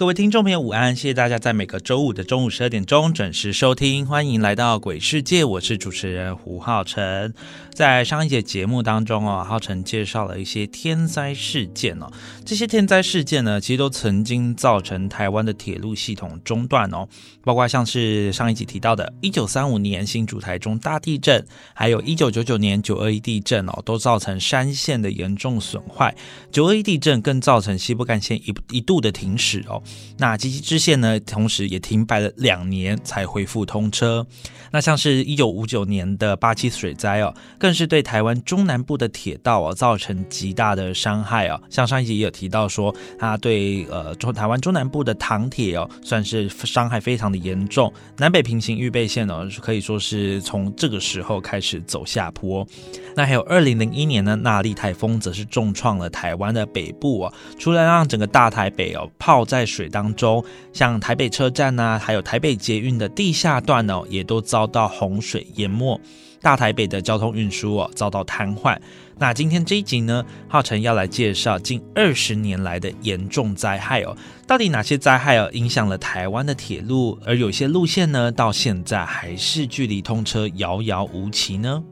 各位听众朋友，午安！谢谢大家在每个周五的中午十二点钟准时收听，欢迎来到《鬼世界》，我是主持人胡浩辰。在上一节节目当中哦，浩辰介绍了一些天灾事件哦，这些天灾事件呢，其实都曾经造成台湾的铁路系统中断哦，包括像是上一集提到的1935年新竹台中大地震，还有一九九九年九二一地震哦，都造成山线的严重损坏。九二一地震更造成西部干线一一度的停驶哦。那基基支线呢，同时也停摆了两年才恢复通车。那像是一九五九年的八七水灾哦，更是对台湾中南部的铁道哦造成极大的伤害哦。像上一集也有提到说，它对呃中台湾中南部的唐铁哦，算是伤害非常的严重。南北平行预备线哦，可以说是从这个时候开始走下坡。那还有二零零一年呢，纳利台风则是重创了台湾的北部哦，除了让整个大台北哦泡在水水当中，像台北车站呐，还有台北捷运的地下段哦，也都遭到洪水淹没，大台北的交通运输哦遭到瘫痪。那今天这一集呢，浩辰要来介绍近二十年来的严重灾害哦，到底哪些灾害哦影响了台湾的铁路，而有些路线呢，到现在还是距离通车遥遥无期呢？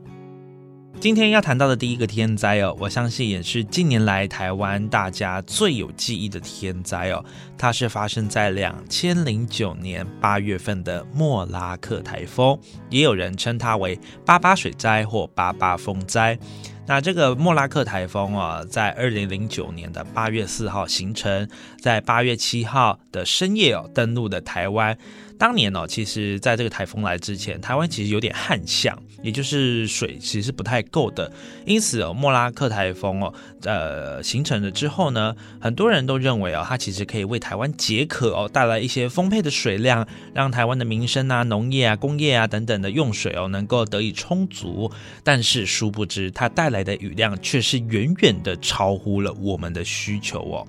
今天要谈到的第一个天灾哦，我相信也是近年来台湾大家最有记忆的天灾哦。它是发生在两千零九年八月份的莫拉克台风，也有人称它为八八水灾或八八风灾。那这个莫拉克台风啊，在二零零九年的八月四号形成，在八月七号的深夜哦登陆的台湾。当年呢，其实在这个台风来之前，台湾其实有点旱象，也就是水其实是不太够的。因此哦，莫拉克台风哦，呃，形成了之后呢，很多人都认为哦，它其实可以为台湾解渴哦，带来一些丰沛的水量，让台湾的民生啊、农业啊、工业啊等等的用水哦，能够得以充足。但是殊不知，它带来的雨量却是远远的超乎了我们的需求哦。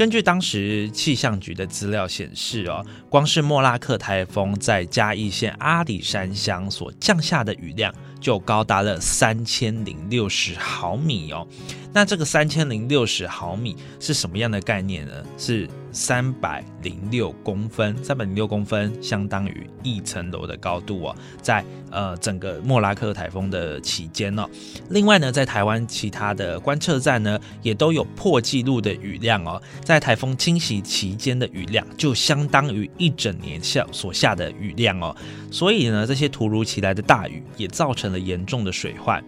根据当时气象局的资料显示，哦，光是莫拉克台风在嘉义县阿里山乡所降下的雨量就高达了三千零六十毫米哦。那这个三千零六十毫米是什么样的概念呢？是。三百零六公分，三百零六公分相当于一层楼的高度哦，在呃整个莫拉克台风的期间呢，另外呢，在台湾其他的观测站呢，也都有破纪录的雨量哦，在台风侵袭期间的雨量就相当于一整年下所下的雨量哦，所以呢，这些突如其来的大雨也造成了严重的水患。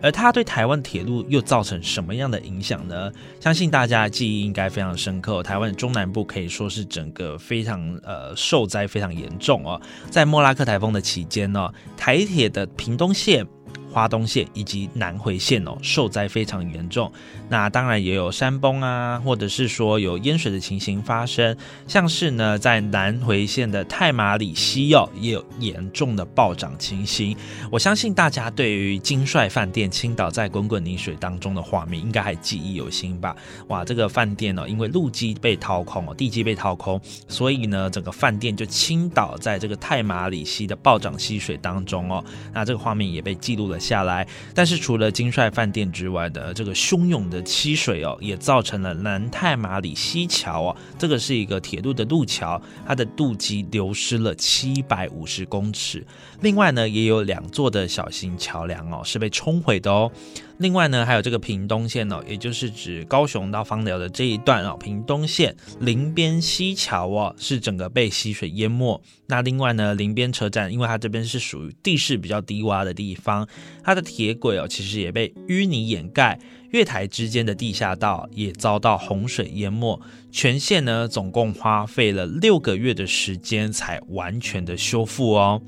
而它对台湾铁路又造成什么样的影响呢？相信大家记忆应该非常深刻。台湾中南部可以说是整个非常呃受灾非常严重哦，在莫拉克台风的期间呢，台铁的屏东线。花东线以及南回线哦，受灾非常严重。那当然也有山崩啊，或者是说有淹水的情形发生。像是呢，在南回线的太马里西哦，也有严重的暴涨情形。我相信大家对于金帅饭店倾倒在滚滚泥水当中的画面，应该还记忆犹新吧？哇，这个饭店哦，因为路基被掏空哦，地基被掏空，所以呢，整个饭店就倾倒在这个太马里溪的暴涨溪水当中哦。那这个画面也被记录了。下来，但是除了金帅饭店之外的这个汹涌的溪水哦，也造成了南太马里西桥哦，这个是一个铁路的路桥，它的渡基流失了七百五十公尺。另外呢，也有两座的小型桥梁哦是被冲毁的哦。另外呢，还有这个屏东线哦，也就是指高雄到芳寮的这一段哦，屏东线林边溪桥哦，是整个被溪水淹没。那另外呢，林边车站，因为它这边是属于地势比较低洼的地方，它的铁轨哦，其实也被淤泥掩盖，月台之间的地下道也遭到洪水淹没。全线呢，总共花费了六个月的时间才完全的修复哦。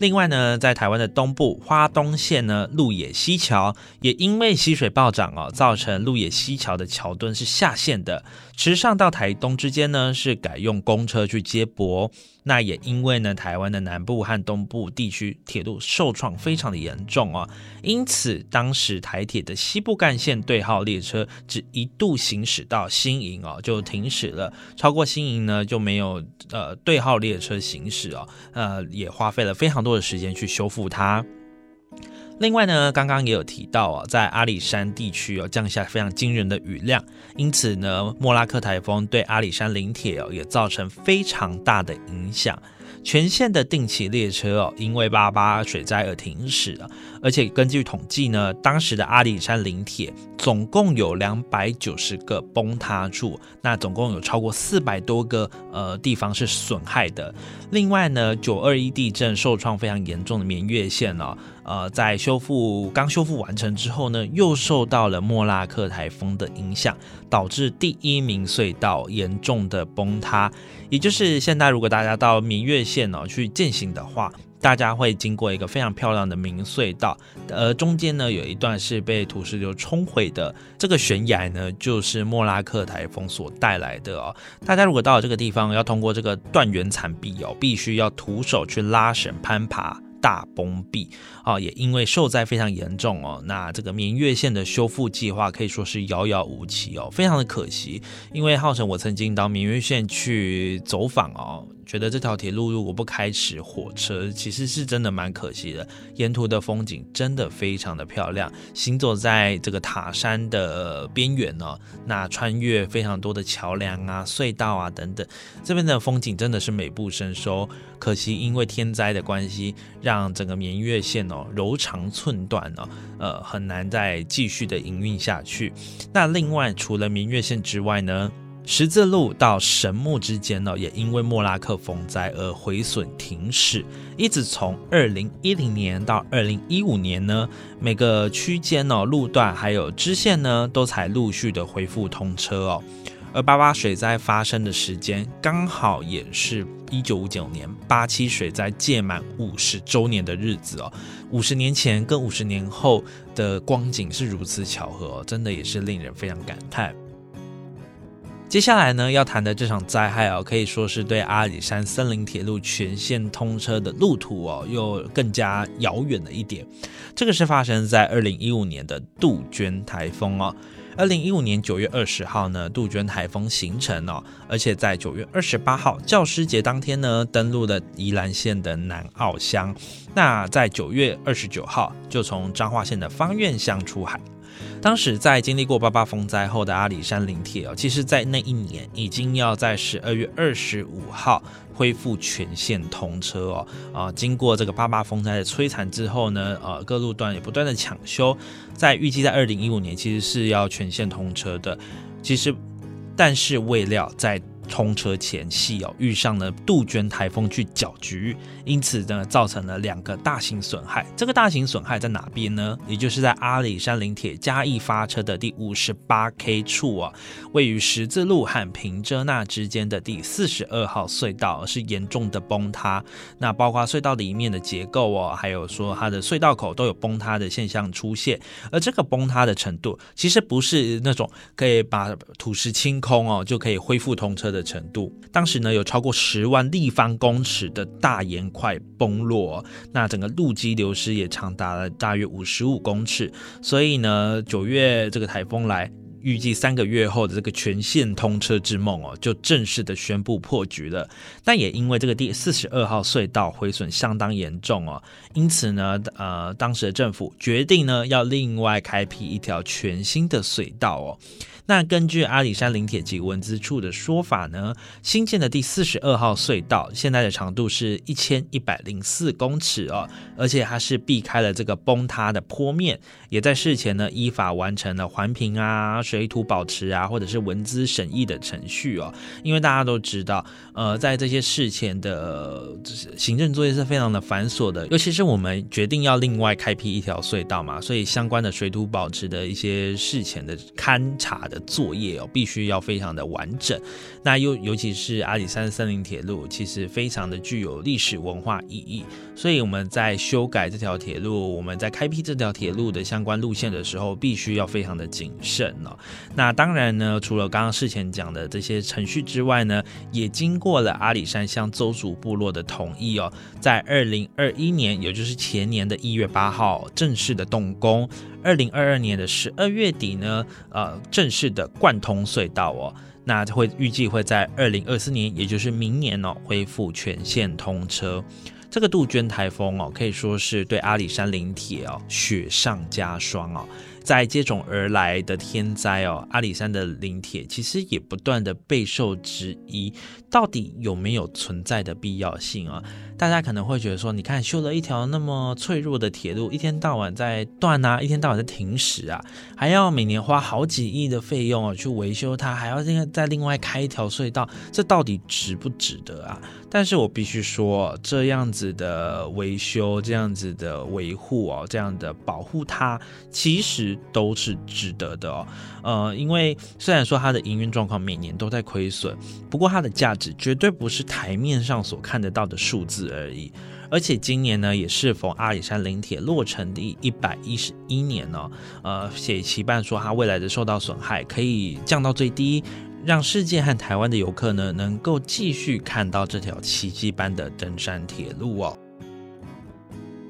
另外呢，在台湾的东部花东线呢，鹿野溪桥也因为溪水暴涨哦，造成鹿野溪桥的桥墩是下陷的。池上到台东之间呢，是改用公车去接驳。那也因为呢，台湾的南部和东部地区铁路受创非常的严重哦，因此当时台铁的西部干线对号列车只一度行驶到新营哦，就停驶了。超过新营呢，就没有呃对号列车行驶哦，呃，也花费了非常多的时间去修复它。另外呢，刚刚也有提到啊，在阿里山地区哦降下非常惊人的雨量，因此呢，莫拉克台风对阿里山林铁哦也造成非常大的影响。全线的定期列车哦，因为八八水灾而停驶了。而且根据统计呢，当时的阿里山林铁总共有两百九十个崩塌处，那总共有超过四百多个呃地方是损害的。另外呢，九二一地震受创非常严重的绵月线哦，呃，在修复刚修复完成之后呢，又受到了莫拉克台风的影响，导致第一名隧道严重的崩塌。也就是现在，如果大家到明月线哦去践行的话。大家会经过一个非常漂亮的明隧道，而中间呢有一段是被土石流冲毁的。这个悬崖呢，就是莫拉克台风所带来的哦。大家如果到了这个地方，要通过这个断垣残壁哦，必须要徒手去拉绳攀爬。大崩壁啊，也因为受灾非常严重哦，那这个明月线的修复计划可以说是遥遥无期哦，非常的可惜。因为浩辰我曾经到明月线去走访哦，觉得这条铁路如果不开始火车，其实是真的蛮可惜的。沿途的风景真的非常的漂亮，行走在这个塔山的边缘呢，那穿越非常多的桥梁啊、隧道啊等等，这边的风景真的是美不胜收。可惜因为天灾的关系，让整个绵月线哦柔肠寸断哦，呃很难再继续的营运下去。那另外除了绵月线之外呢，十字路到神木之间呢，也因为莫拉克风灾而毁损停驶。一直从二零一零年到二零一五年呢，每个区间哦路段还有支线呢，都才陆续的恢复通车哦。而八八水灾发生的时间刚好也是一九五九年八七水灾届满五十周年的日子哦，五十年前跟五十年后的光景是如此巧合，真的也是令人非常感叹。接下来呢，要谈的这场灾害哦，可以说是对阿里山森林铁路全线通车的路途哦，又更加遥远了一点。这个是发生在二零一五年的杜鹃台风哦。二零一五年九月二十号呢，杜鹃台风形成哦，而且在九月二十八号教师节当天呢，登陆了宜兰县的南澳乡。那在九月二十九号，就从彰化县的方院乡出海。当时在经历过八八风灾后的阿里山林铁哦，其实在那一年已经要在十二月二十五号恢复全线通车哦。啊，经过这个八八风灾的摧残之后呢，呃，各路段也不断的抢修，在预计在二零一五年其实是要全线通车的。其实，但是未料在通车前夕哦，遇上了杜鹃台风去搅局，因此呢，造成了两个大型损害。这个大型损害在哪边呢？也就是在阿里山林铁嘉义发车的第五十八 K 处啊，位于十字路和平遮那之间的第四十二号隧道是严重的崩塌。那包括隧道里面的结构哦，还有说它的隧道口都有崩塌的现象出现。而这个崩塌的程度，其实不是那种可以把土石清空哦就可以恢复通车的的。程度，当时呢有超过十万立方公尺的大岩块崩落，那整个路基流失也长达了大约五十五公尺，所以呢九月这个台风来。预计三个月后的这个全线通车之梦哦，就正式的宣布破局了。但也因为这个第四十二号隧道毁损相当严重哦，因此呢，呃，当时的政府决定呢，要另外开辟一条全新的隧道哦。那根据阿里山林铁及文资处的说法呢，新建的第四十二号隧道现在的长度是一千一百零四公尺哦，而且它是避开了这个崩塌的坡面，也在事前呢依法完成了环评啊、水土保持啊，或者是文资审议的程序哦。因为大家都知道，呃，在这些事前的行政作业是非常的繁琐的，尤其是我们决定要另外开辟一条隧道嘛，所以相关的水土保持的一些事前的勘察的。作业哦，必须要非常的完整。那又尤其是阿里山森林铁路，其实非常的具有历史文化意义。所以我们在修改这条铁路，我们在开辟这条铁路的相关路线的时候，必须要非常的谨慎哦。那当然呢，除了刚刚事前讲的这些程序之外呢，也经过了阿里山乡邹族部落的同意哦，在二零二一年，也就是前年的一月八号正式的动工。二零二二年的十二月底呢，呃，正式的贯通隧道哦，那会预计会在二零二四年，也就是明年哦，恢复全线通车。这个杜鹃台风哦，可以说是对阿里山林铁哦雪上加霜哦。在接踵而来的天灾哦，阿里山的林铁其实也不断的备受质疑，到底有没有存在的必要性啊？大家可能会觉得说，你看修了一条那么脆弱的铁路，一天到晚在断啊，一天到晚在停驶啊，还要每年花好几亿的费用啊去维修它，还要另再另外开一条隧道，这到底值不值得啊？但是我必须说，这样子的维修，这样子的维护哦，这样的保护它，其实都是值得的哦。呃，因为虽然说它的营运状况每年都在亏损，不过它的价值绝对不是台面上所看得到的数字。而已，而且今年呢，也适逢阿里山林铁落成的一百一十一年呢，呃，写期盼说它未来的受到损害可以降到最低，让世界和台湾的游客呢，能够继续看到这条奇迹般的登山铁路哦。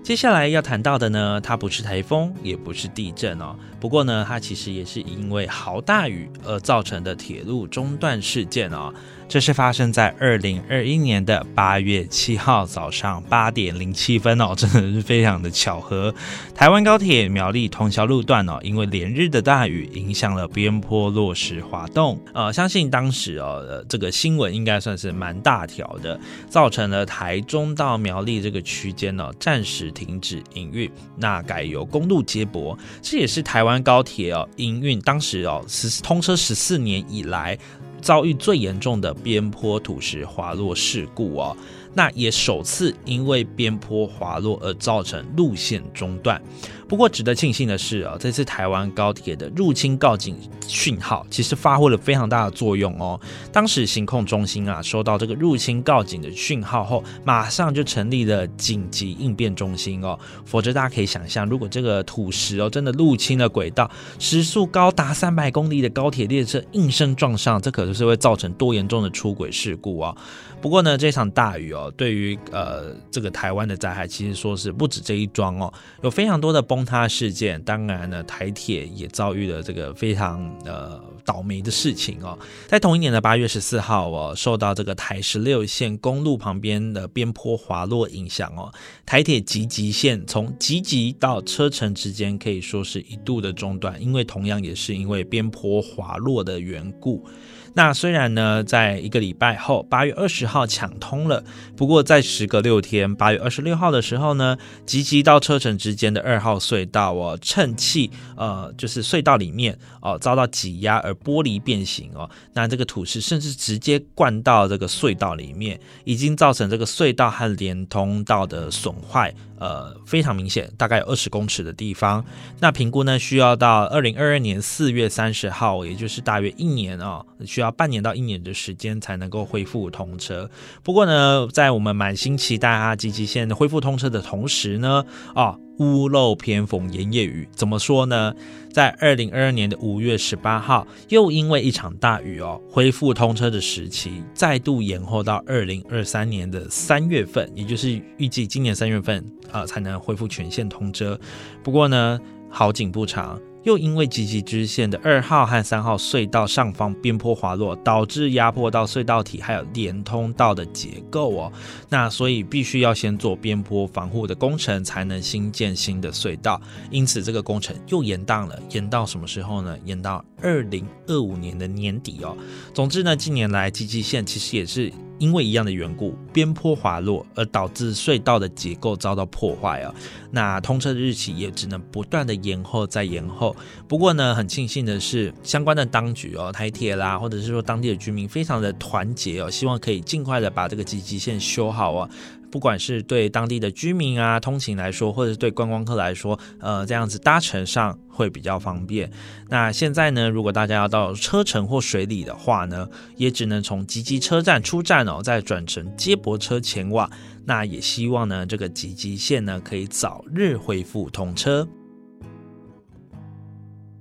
接下来要谈到的呢，它不是台风，也不是地震哦。不过呢，它其实也是因为豪大雨而造成的铁路中断事件哦。这是发生在二零二一年的八月七号早上八点零七分哦，真的是非常的巧合。台湾高铁苗栗通宵路段哦，因为连日的大雨，影响了边坡落石滑动。呃，相信当时哦，这个新闻应该算是蛮大条的，造成了台中到苗栗这个区间呢暂时停止营运，那改由公路接驳。这也是台湾高铁哦营运当时哦十通车十四年以来。遭遇最严重的边坡土石滑落事故哦，那也首次因为边坡滑落而造成路线中断。不过值得庆幸的是啊，这次台湾高铁的入侵告警讯号其实发挥了非常大的作用哦。当时行控中心啊收到这个入侵告警的讯号后，马上就成立了紧急应变中心哦。否则大家可以想象，如果这个土石哦真的入侵了轨道，时速高达三百公里的高铁列车应声撞上，这可就是会造成多严重的出轨事故啊！不过呢，这场大雨哦，对于呃这个台湾的灾害，其实说是不止这一桩哦，有非常多的崩塌事件。当然呢，台铁也遭遇了这个非常呃倒霉的事情哦。在同一年的八月十四号哦，受到这个台十六线公路旁边的边坡滑落影响哦，台铁集集线从集集到车城之间可以说是一度的中断，因为同样也是因为边坡滑落的缘故。那虽然呢，在一个礼拜后，八月二十号抢通了，不过在时隔六天，八月二十六号的时候呢，吉吉到车城之间的二号隧道哦，趁气呃，就是隧道里面哦遭到挤压而玻璃变形哦，那这个土石甚至直接灌到这个隧道里面，已经造成这个隧道和连通道的损坏。呃，非常明显，大概有二十公尺的地方。那评估呢，需要到二零二二年四月三十号，也就是大约一年啊，需要半年到一年的时间才能够恢复通车。不过呢，在我们满心期待啊，积极线恢复通车的同时呢，啊。屋漏偏逢连夜雨，怎么说呢？在二零二二年的五月十八号，又因为一场大雨哦，恢复通车的时期再度延后到二零二三年的三月份，也就是预计今年三月份啊才能恢复全线通车。不过呢，好景不长。又因为吉吉支线的二号和三号隧道上方边坡滑落，导致压迫到隧道体还有连通道的结构哦。那所以必须要先做边坡防护的工程，才能新建新的隧道。因此这个工程又延宕了，延到什么时候呢？延到二零二五年的年底哦。总之呢，近年来吉吉线其实也是。因为一样的缘故，边坡滑落而导致隧道的结构遭到破坏啊，那通车的日期也只能不断的延后再延后。不过呢，很庆幸的是，相关的当局哦，台铁啦，或者是说当地的居民，非常的团结哦，希望可以尽快的把这个集集线修好啊。不管是对当地的居民啊通勤来说，或者是对观光客来说，呃，这样子搭乘上会比较方便。那现在呢，如果大家要到车城或水里的话呢，也只能从吉吉车站出站哦，再转乘接驳车前往。那也希望呢，这个吉吉线呢可以早日恢复通车。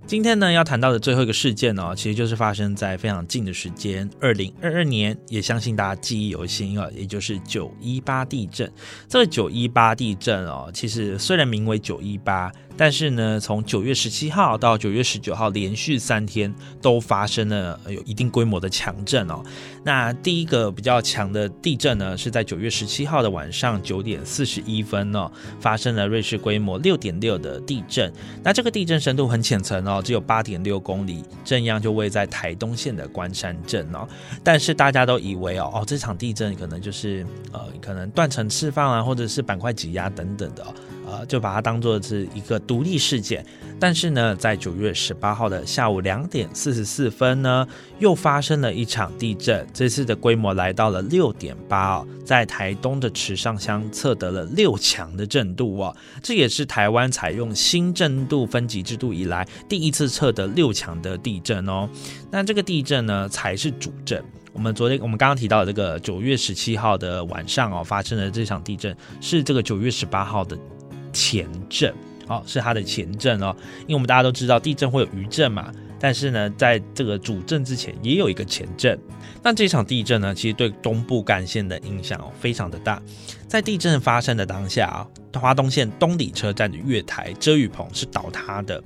今天呢要谈到的最后一个事件呢，其实就是发生在非常近的时间，二零二二年，也相信大家记忆犹新啊，也就是九一八地震。这个九一八地震哦，其实虽然名为九一八。但是呢，从九月十七号到九月十九号，连续三天都发生了有一定规模的强震哦。那第一个比较强的地震呢，是在九月十七号的晚上九点四十一分哦，发生了瑞士规模六点六的地震。那这个地震深度很浅层哦，只有八点六公里，震央就位在台东县的关山镇哦。但是大家都以为哦，哦这场地震可能就是呃，可能断层释放啊，或者是板块挤压等等的。呃，就把它当做是一个独立事件，但是呢，在九月十八号的下午两点四十四分呢，又发生了一场地震，这次的规模来到了六点八哦，在台东的池上乡测得了六强的震度哦，这也是台湾采用新震度分级制度以来第一次测得六强的地震哦。那这个地震呢，才是主震。我们昨天我们刚刚提到的这个九月十七号的晚上哦，发生的这场地震是这个九月十八号的。前震，哦，是它的前震哦，因为我们大家都知道地震会有余震嘛，但是呢，在这个主震之前也有一个前震。那这场地震呢，其实对东部干线的影响，非常的大。在地震发生的当下啊，花东线东里车站的月台遮雨棚是倒塌的，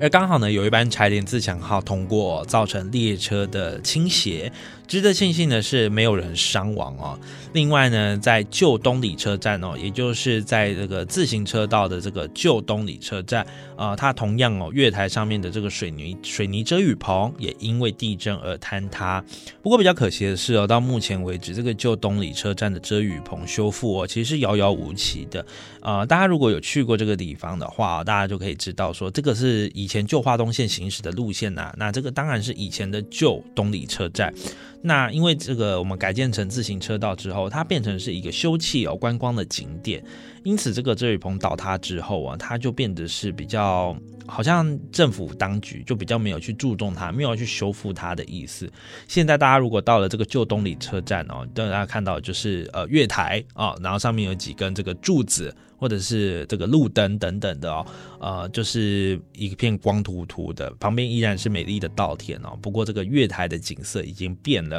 而刚好呢，有一班柴联自强号通过，造成列车的倾斜。值得庆幸的是，没有人伤亡哦。另外呢，在旧东里车站哦，也就是在这个自行车道的这个旧东里车站啊，它同样哦，月台上面的这个水泥水泥遮雨棚也因为地震而坍塌。不过比较可惜的是哦，到目前为止，这个旧东里车站的遮雨棚修复哦，其实是遥遥无期的。呃，大家如果有去过这个地方的话，大家就可以知道说，这个是以前旧化东线行驶的路线呐。那这个当然是以前的旧东里车站。那因为这个我们改建成自行车道之后，它变成是一个休憩哦观光的景点，因此这个遮雨棚倒塌之后啊，它就变得是比较好像政府当局就比较没有去注重它，没有去修复它的意思。现在大家如果到了这个旧东里车站哦，大家看到就是呃月台啊，然后上面有几根这个柱子。或者是这个路灯等等的哦，呃，就是一片光秃秃的，旁边依然是美丽的稻田哦。不过这个月台的景色已经变了。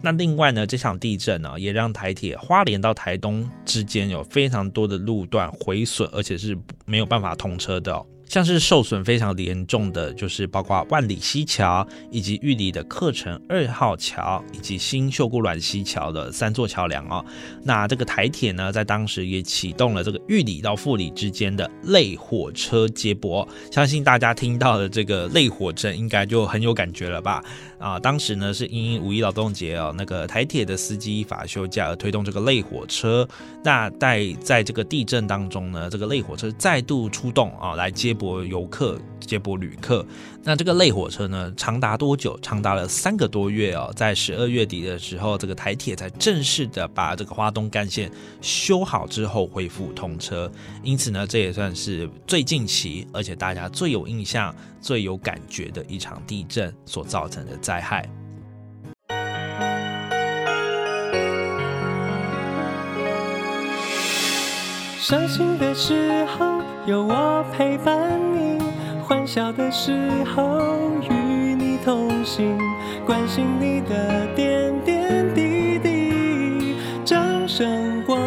那另外呢，这场地震呢，也让台铁花莲到台东之间有非常多的路段毁损，而且是没有办法通车的。像是受损非常严重的，就是包括万里溪桥以及玉里的客城二号桥以及新秀姑峦溪桥的三座桥梁哦。那这个台铁呢，在当时也启动了这个玉里到富里之间的类火车接驳。相信大家听到的这个类火车，应该就很有感觉了吧？啊，当时呢是因五一劳动节哦，那个台铁的司机法休假而推动这个类火车。那在在这个地震当中呢，这个类火车再度出动啊，来接驳游客、接驳旅客。那这个类火车呢，长达多久？长达了三个多月哦。在十二月底的时候，这个台铁才正式的把这个花东干线修好之后恢复通车。因此呢，这也算是最近期，而且大家最有印象、最有感觉的一场地震所造成的灾害。伤心的时候有我陪伴你，欢笑的时候与你同行，关心你的点点滴滴。掌声光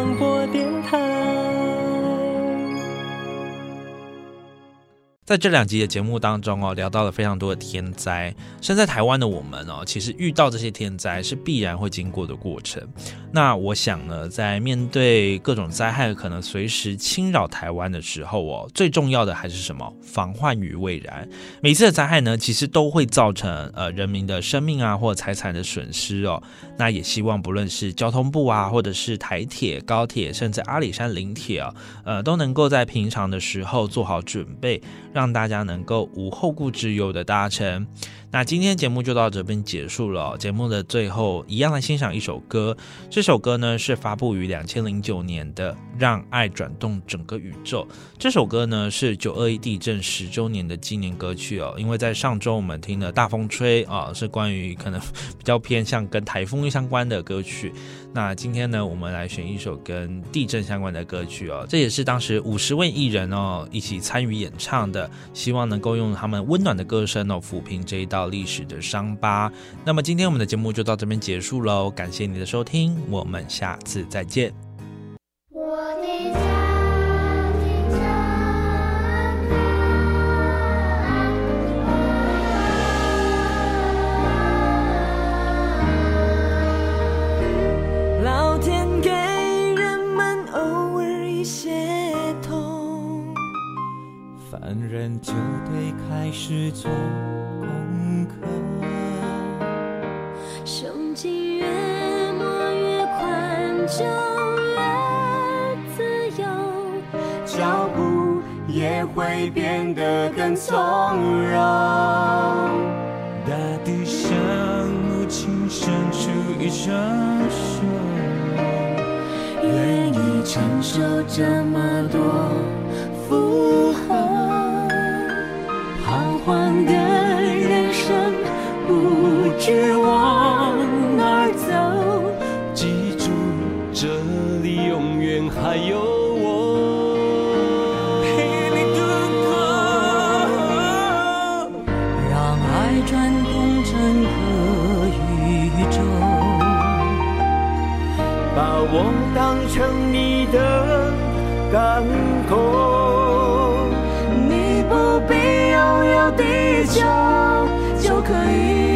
在这两集的节目当中哦，聊到了非常多的天灾。身在台湾的我们哦，其实遇到这些天灾是必然会经过的过程。那我想呢，在面对各种灾害可能随时侵扰台湾的时候哦，最重要的还是什么？防患于未然。每次的灾害呢，其实都会造成呃人民的生命啊或财产的损失哦。那也希望不论是交通部啊，或者是台铁、高铁，甚至阿里山林铁啊，呃，都能够在平常的时候做好准备，让大家能够无后顾之忧的搭乘。那今天节目就到这边结束了。节目的最后，一样来欣赏一首歌。这首歌呢是发布于两千零九年的《让爱转动整个宇宙》。这首歌呢是九二一地震十周年的纪念歌曲哦。因为在上周我们听了大风吹啊，是关于可能比较偏向跟台风相关的歌曲。那今天呢，我们来选一首跟地震相关的歌曲哦。这也是当时五十位艺人哦一起参与演唱的，希望能够用他们温暖的歌声哦抚平这一道。历史的伤疤。那么今天我们的节目就到这边结束喽，感谢你的收听，我们下次再见。老天给人们偶尔一些痛，凡人就得开始做。就越自由，脚步也会变得更从容。大地向母亲伸出一双手，愿意承受这么多负荷，彷徨的人生不知成你的港口，你不必拥有地球，就可以